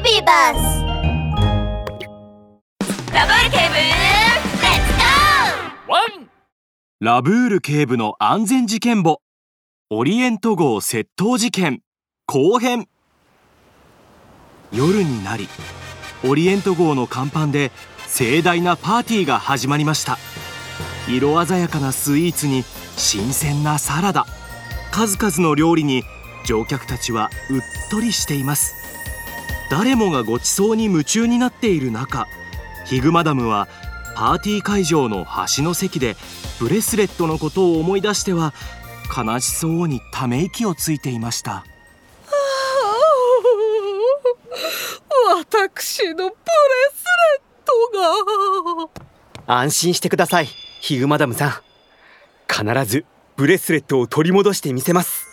ビバスラブール警部レッツゴーワンラブール警部の安全事件簿。オリエント号窃盗事件後編。夜になりオリエント号の甲板で盛大なパーティーが始まりました。色鮮やかなスイーツに新鮮なサラダ。数々の料理に乗客たちはうっとりしています。誰もがごちそうに夢中になっている中ヒグマダムはパーティー会場の端の席でブレスレットのことを思い出しては悲しそうにため息をついていました。私のブレスレットが。安心してくださいヒグマダムさん。必ずブレスレットを取り戻してみせます。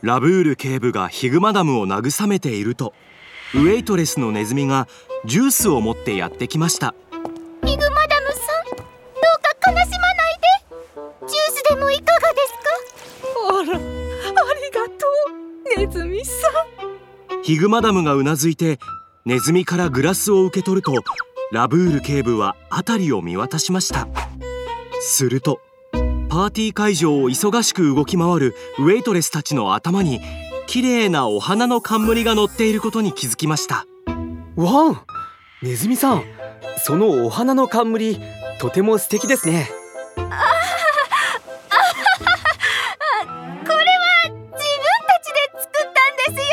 ラブール警部がヒグマダムを慰めているとウェイトレスのネズミがジュースを持ってやってきました。ヒグマダムさんどうか悲しまないで。ジュースでもいかがですか？あらありがとうネズミさん。ヒグマダムがうなずいてネズミからグラスを受け取るとラブール警部は辺りを見渡しました。するとパーティー会場を忙しく動き回るウェイトレスたちの頭に綺麗なお花の冠が乗っていることに気づきました。ワンネズミさん。そのお花の冠とても素敵ですね。これは自分たちで作ったんですよ。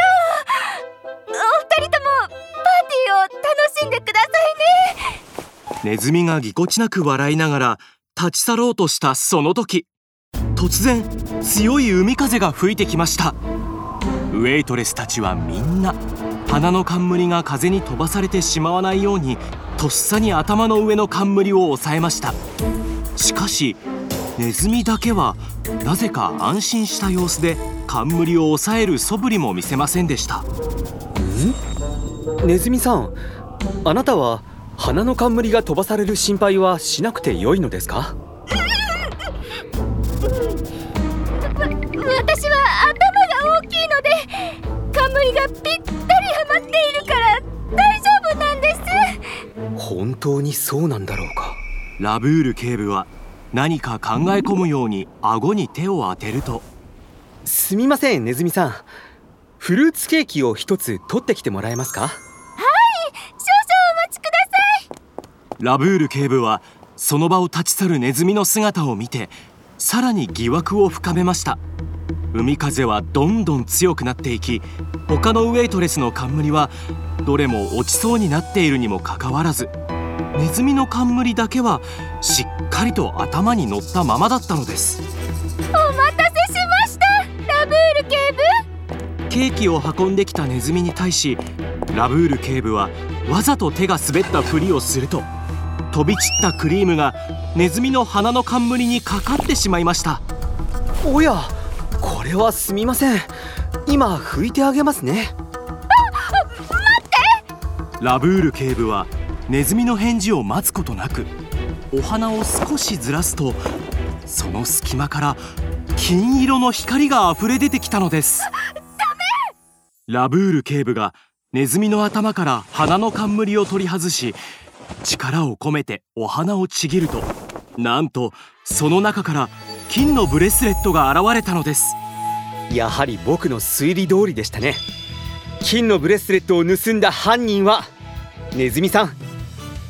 お二人ともパーティーを楽しんでくださいね。ネズミがぎこちなく笑いながら立ち去ろうとしたその時突然強い海風が吹いてきましたウェイトレスたちはみんな花の冠が風に飛ばされてしまわないようにとっさに頭の上の冠を押さえました。しかしネズミだけはなぜか安心した様子で冠を押さえる素振りも見せませんでした。ネズミさんあなたは花の冠が飛ばされる心配はしなくてよいのですか？わ 私はがぴったりはまっているから大丈夫なんです。本当にそうなんだろうか。ラブール警部は何か考え込むように顎に手を当てると。すみませんネズミさん。フルーツケーキを一つ取ってきてもらえますか？少々お待ちください。ラブール警部はその場を立ち去るネズミの姿を見てさらに疑惑を深めました海風はどんどん強くなっていき他のウェイトレスの冠はどれも落ちそうになっているにもかかわらずネズミの冠だけはしっかりと頭に乗ったままだったのです。お待たせしましたラブール警部。ケーキを運んできたネズミに対しラブール警部はわざと手が滑ったふりをすると飛び散ったクリームがネズミの鼻の冠にかかってしまいました。おやこれはすみません。今拭いてあげますね。ラブール警部はネズミの返事を待つことなくお花を少しずらすとその隙間から金色の光が溢れ出てきたのです。ラブール警部がネズミの頭から花の冠を取り外し力を込めてお花をちぎるとなんとその中から金のブレスレットが現れたのですやはり僕の推理通りでしたね。金のブレスレットを盗んだ犯人はネズミさん。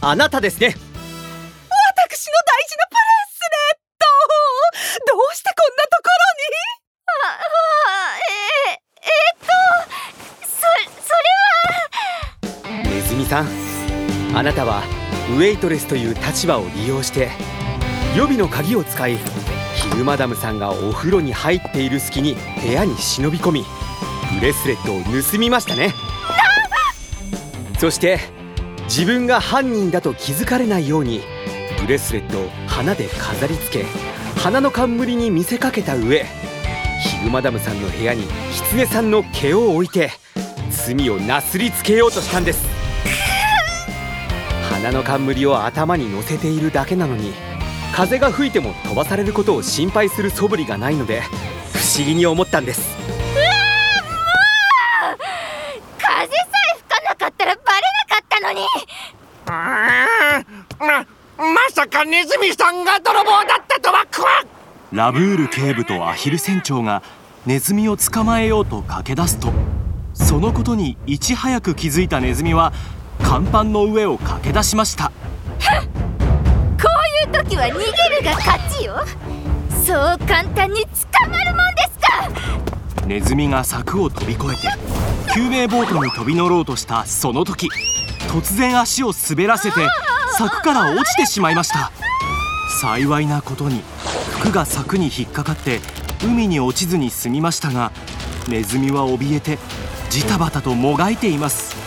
あなたですね。私の大事なブレスレットどうしてこんなとこああええー、っとそそれは。ネズミさん。あなたはウェイトレスという立場を利用して予備の鍵を使いヒグマダムさんがお風呂に入っている隙に部屋に忍び込みブレスレットを盗みましたね。そして自分が犯人だと気づかれないようにブレスレットを花で飾り付け花の冠に見せかけた上ヒグマダムさんの部屋にキツネさんの毛を置いて罪をなすりつけようとしたんです。花の冠を頭に乗せているだけなのに風が吹いても飛ばされることを心配する素振りがないので不思議に思ったんです。風さえ吹かなかったらバままさかネズミさんが泥棒だったとはラブール警部とアヒル船長がネズミを捕まえようと駆け出すとそのことにいち早く気づいたネズミは甲板の上を駆け出しました。こういう時は逃げるが勝ちよ。そう簡単に捕まるもんですか。ネズミが柵を飛び越えて救命ボートに飛び乗ろうとしたその時突然足を滑らせて柵から落ちてしまいました。幸いなことに服が柵に引っかかって海に落ちずに済みましたがネズミは怯えてジタバタともがいています。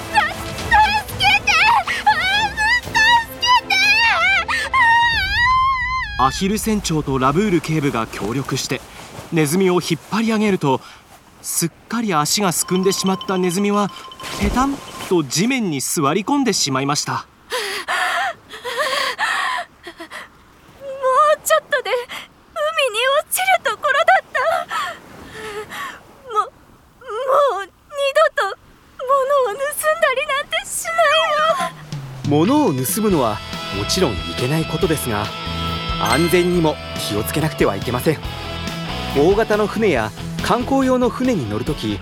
アヒル船長とラブール警部が協力してネズミを引っ張り上げるとすっかり足がすくんでしまったネズミはペタンと地面に座り込んでしまいました。もうちょっとで海に落ちるところだった。ももう二度と物を盗んだりなんてしないよ。物を盗むのはもちろんいけないことですが安全にも気をつけなくてはいけません。大型の船や観光用の船に乗るとき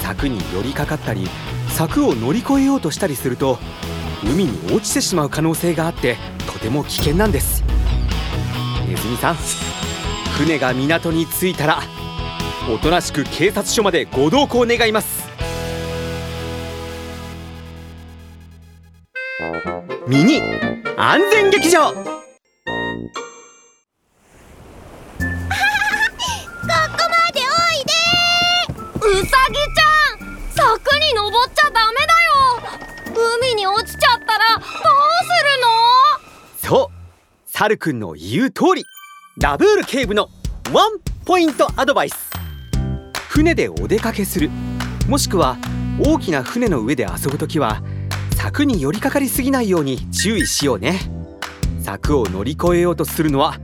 柵に寄りかかったり柵を乗り越えようとしたりすると海に落ちてしまう可能性があってとても危険なんです。ネズミさん船が港に着いたらおとなしく警察署までご同行願います。ミニ安全劇場。登っちゃダメだよ。海に落ちちゃったらどうするの？そうサルくんの言う通りラブール警部のワンポイントアドバイス。船でお出かけする。もしくは大きな船の上で遊ぶときは柵に寄りかかりすぎないように注意しようね。柵を乗り越えようとするのは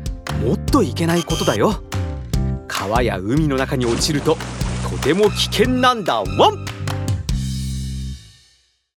もっといけないことだよ。川や海の中に落ちるととても危険なんだ。ワン！